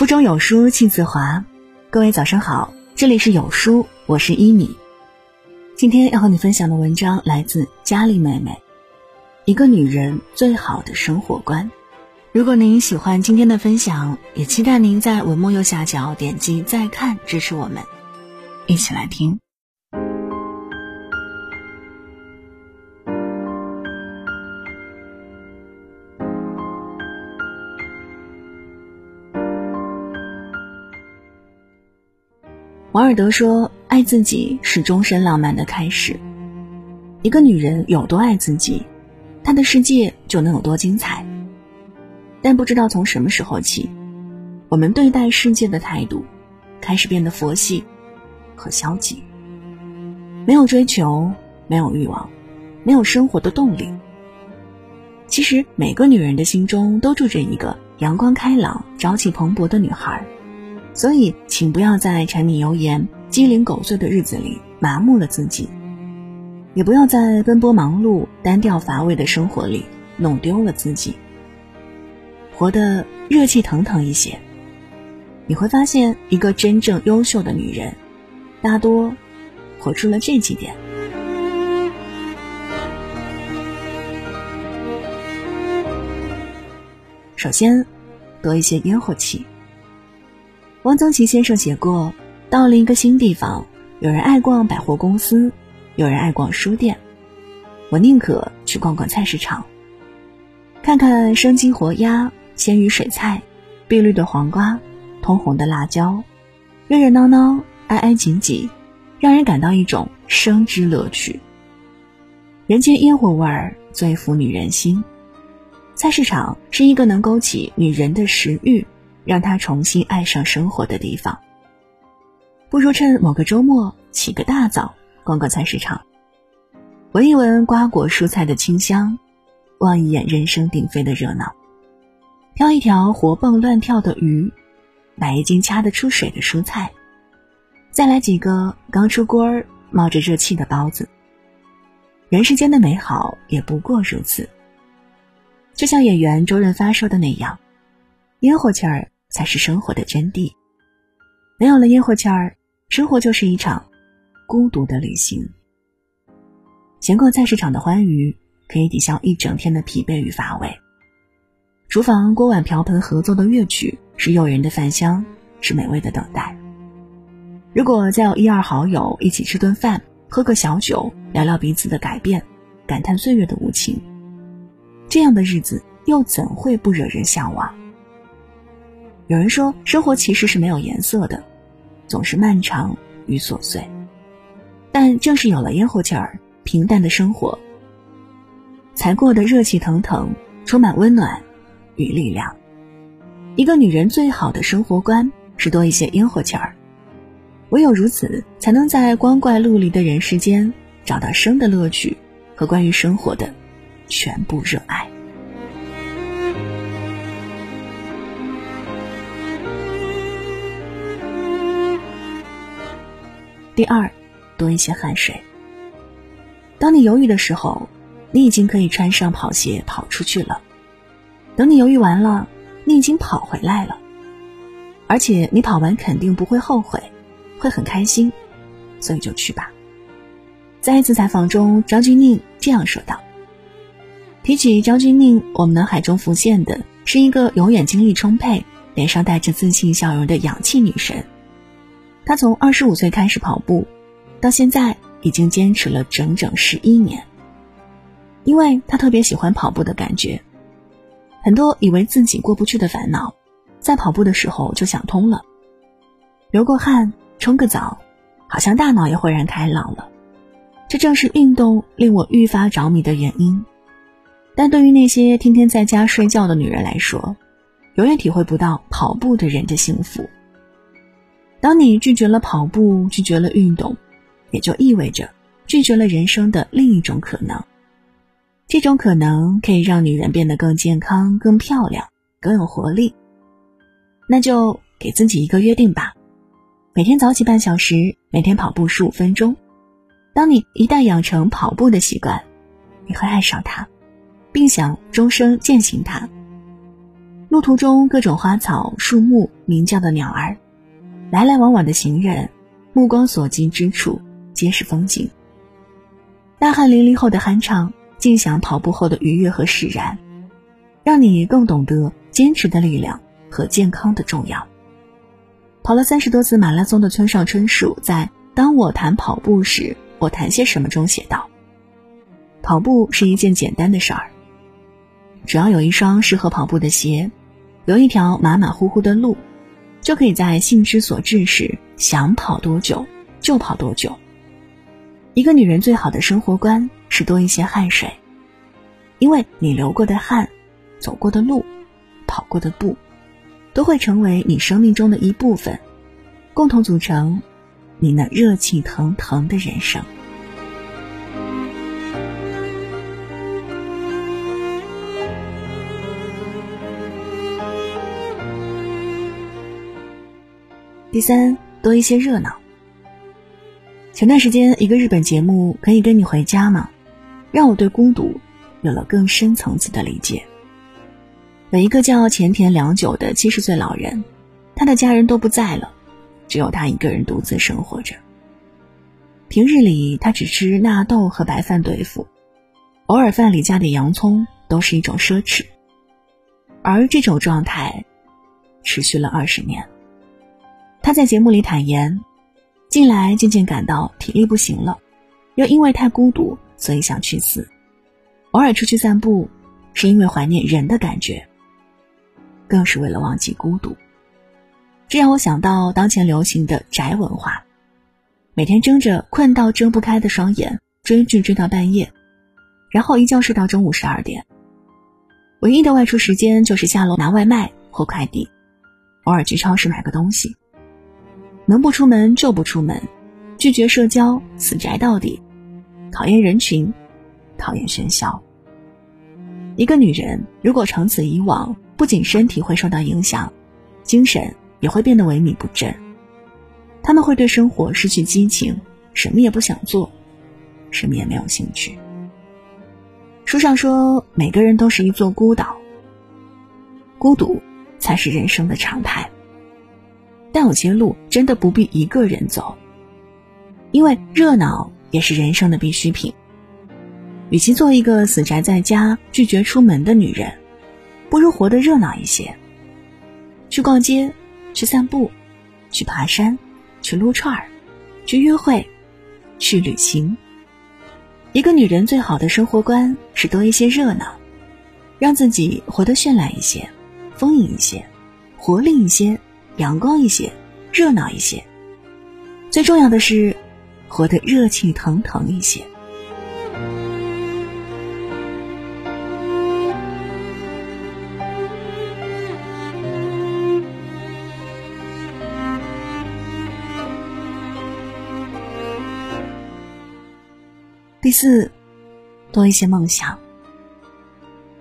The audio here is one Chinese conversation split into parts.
腹中有书气自华，各位早上好，这里是有书，我是一米。今天要和你分享的文章来自佳丽妹妹，一个女人最好的生活观。如果您喜欢今天的分享，也期待您在文末右下角点击再看支持我们，一起来听。王尔德说：“爱自己是终身浪漫的开始。一个女人有多爱自己，她的世界就能有多精彩。但不知道从什么时候起，我们对待世界的态度开始变得佛系和消极，没有追求，没有欲望，没有生活的动力。其实，每个女人的心中都住着一个阳光开朗、朝气蓬勃的女孩。”所以，请不要在柴米油盐、鸡零狗碎的日子里麻木了自己，也不要在奔波忙碌、单调乏味的生活里弄丢了自己。活得热气腾腾一些，你会发现，一个真正优秀的女人，大多活出了这几点。首先，多一些烟火气。汪曾祺先生写过：“到了一个新地方，有人爱逛百货公司，有人爱逛书店，我宁可去逛逛菜市场，看看生机活鸭、鲜鱼水菜、碧绿的黄瓜、通红的辣椒，热热闹闹、挨挨挤挤，让人感到一种生之乐趣。人间烟火味儿最抚女人心。菜市场是一个能勾起女人的食欲。”让他重新爱上生活的地方，不如趁某个周末起个大早，逛逛菜市场，闻一闻瓜果蔬菜的清香，望一眼人声鼎沸的热闹，挑一条活蹦乱跳的鱼，买一斤掐得出水的蔬菜，再来几个刚出锅儿、冒着热气的包子。人世间的美好也不过如此，就像演员周润发说的那样。烟火气儿才是生活的真谛，没有了烟火气儿，生活就是一场孤独的旅行。闲逛菜市场的欢愉，可以抵消一整天的疲惫与乏味。厨房锅碗瓢盆合奏的乐曲，是诱人的饭香，是美味的等待。如果再有一二好友一起吃顿饭，喝个小酒，聊聊彼此的改变，感叹岁月的无情，这样的日子又怎会不惹人向往？有人说，生活其实是没有颜色的，总是漫长与琐碎。但正是有了烟火气儿，平淡的生活才过得热气腾腾，充满温暖与力量。一个女人最好的生活观是多一些烟火气儿，唯有如此，才能在光怪陆离的人世间找到生的乐趣和关于生活的全部热爱。第二，多一些汗水。当你犹豫的时候，你已经可以穿上跑鞋跑出去了；等你犹豫完了，你已经跑回来了。而且你跑完肯定不会后悔，会很开心，所以就去吧。在一次采访中，张钧甯这样说道：“提起张钧甯，我们脑海中浮现的是一个永远精力充沛、脸上带着自信笑容的氧气女神。”他从二十五岁开始跑步，到现在已经坚持了整整十一年。因为他特别喜欢跑步的感觉，很多以为自己过不去的烦恼，在跑步的时候就想通了。流过汗，冲个澡，好像大脑也豁然开朗了。这正是运动令我愈发着迷的原因。但对于那些天天在家睡觉的女人来说，永远体会不到跑步的人的幸福。当你拒绝了跑步，拒绝了运动，也就意味着拒绝了人生的另一种可能。这种可能可以让女人变得更健康、更漂亮、更有活力。那就给自己一个约定吧：每天早起半小时，每天跑步十五分钟。当你一旦养成跑步的习惯，你会爱上它，并想终生践行它。路途中各种花草树木、鸣叫的鸟儿，来来往往的行人，目光所及之处皆是风景。大汗淋漓后的酣畅，尽享跑步后的愉悦和释然，让你更懂得坚持的力量和健康的重要。跑了三十多次马拉松的村上春树在《当我谈跑步时，我谈些什么》中写道：“跑步是一件简单的事儿，只要有一双适合跑步的鞋，有一条马马虎虎的路，就可以在兴之所至时想跑多久就跑多久。一个女人最好的生活观是多一些汗水，因为你流过的汗、走过的路、跑过的步。”都会成为你生命中的一部分，共同组成你那热气腾腾的人生。第三，多一些热闹。前段时间，一个日本节目《可以跟你回家吗》，让我对孤独有了更深层次的理解。有一个叫前田良久的七十岁老人，他的家人都不在了，只有他一个人独自生活着。平日里，他只吃纳豆和白饭对付，偶尔饭里加点洋葱都是一种奢侈。而这种状态持续了二十年。他在节目里坦言，近来渐渐感到体力不行了，又因为太孤独，所以想去死。偶尔出去散步，是因为怀念人的感觉。更是为了忘记孤独，这让我想到当前流行的宅文化，每天睁着困到睁不开的双眼追剧追到半夜，然后一觉睡到中午十二点。唯一的外出时间就是下楼拿外卖或快递，偶尔去超市买个东西。能不出门就不出门，拒绝社交，死宅到底，讨厌人群，讨厌喧嚣。一个女人如果长此以往，不仅身体会受到影响，精神也会变得萎靡不振。他们会对生活失去激情，什么也不想做，什么也没有兴趣。书上说，每个人都是一座孤岛，孤独才是人生的常态。但有些路真的不必一个人走，因为热闹也是人生的必需品。与其做一个死宅在家、拒绝出门的女人。不如活得热闹一些，去逛街，去散步，去爬山，去撸串儿，去约会，去旅行。一个女人最好的生活观是多一些热闹，让自己活得绚烂一些，丰盈一些，活力一些，阳光一些，热闹一些。最重要的是，活得热气腾腾一些。第四，多一些梦想。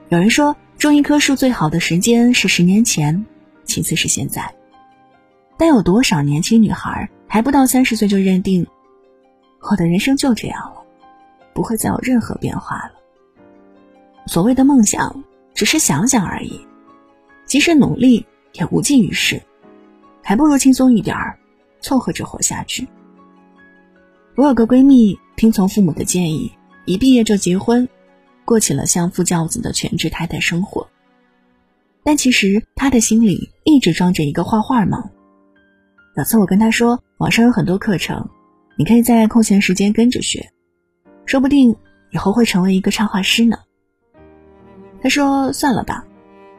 有人说，种一棵树最好的时间是十年前，其次是现在。但有多少年轻女孩还不到三十岁就认定，我的人生就这样了，不会再有任何变化了。所谓的梦想，只是想想而已，即使努力也无济于事，还不如轻松一点儿，凑合着活下去。我有个闺蜜。听从父母的建议，一毕业就结婚，过起了相夫教子的全职太太生活。但其实她的心里一直装着一个画画梦。有次我跟他说，网上有很多课程，你可以在空闲时间跟着学，说不定以后会成为一个插画师呢。他说：“算了吧，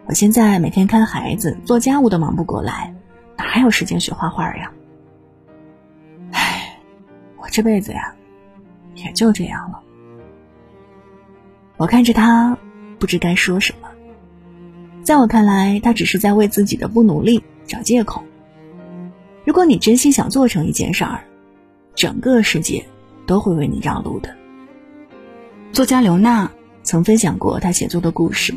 我现在每天看孩子、做家务都忙不过来，哪还有时间学画画呀？”唉，我这辈子呀。也就这样了。我看着他，不知该说什么。在我看来，他只是在为自己的不努力找借口。如果你真心想做成一件事儿，整个世界都会为你让路的。作家刘娜曾分享过她写作的故事。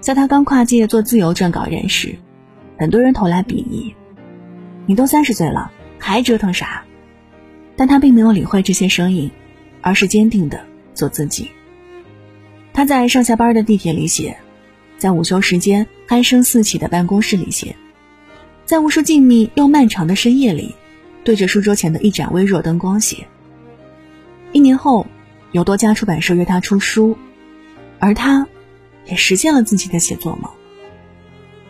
在她刚跨界做自由撰稿人时，很多人投来鄙夷：“你都三十岁了，还折腾啥？”但他并没有理会这些声音，而是坚定的做自己。他在上下班的地铁里写：“在午休时间鼾声四起的办公室里写，在无数静谧又漫长的深夜里，对着书桌前的一盏微弱灯光写。一年后，有多家出版社约他出书，而他，也实现了自己的写作梦。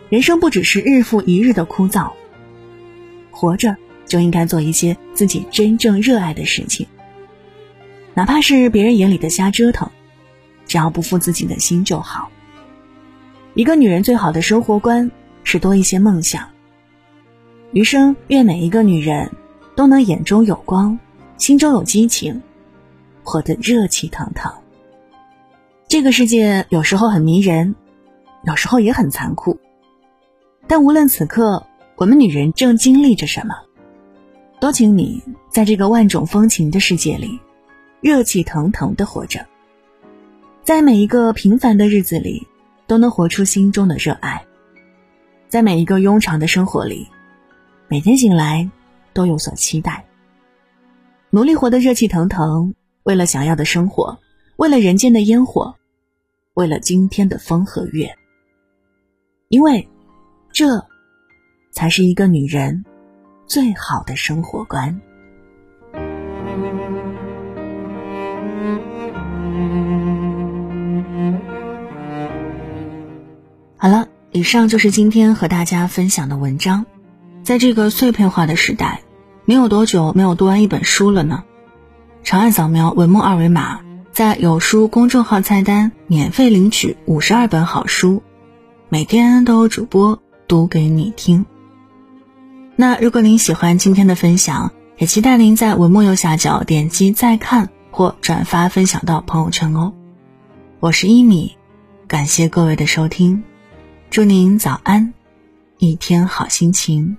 人生不只是日复一日的枯燥，活着就应该做一些自己真正热爱的事情，哪怕是别人眼里的瞎折腾，只要不负自己的心就好。一个女人最好的生活观是多一些梦想。余生愿每一个女人都能眼中有光，心中有激情，活得热气腾腾。这个世界有时候很迷人，有时候也很残酷。但无论此刻我们女人正经历着什么，都请你在这个万种风情的世界里，热气腾腾的活着。在每一个平凡的日子里，都能活出心中的热爱。在每一个庸常的生活里，每天醒来都有所期待。努力活得热气腾腾，为了想要的生活，为了人间的烟火，为了今天的风和月。因为。这，才是一个女人最好的生活观。好了，以上就是今天和大家分享的文章。在这个碎片化的时代，你有多久没有读完一本书了呢？长按扫描文末二维码，在有书公众号菜单免费领取五十二本好书，每天都有主播。读给你听。那如果您喜欢今天的分享，也期待您在文末右下角点击再看或转发分享到朋友圈哦。我是一米，感谢各位的收听，祝您早安，一天好心情。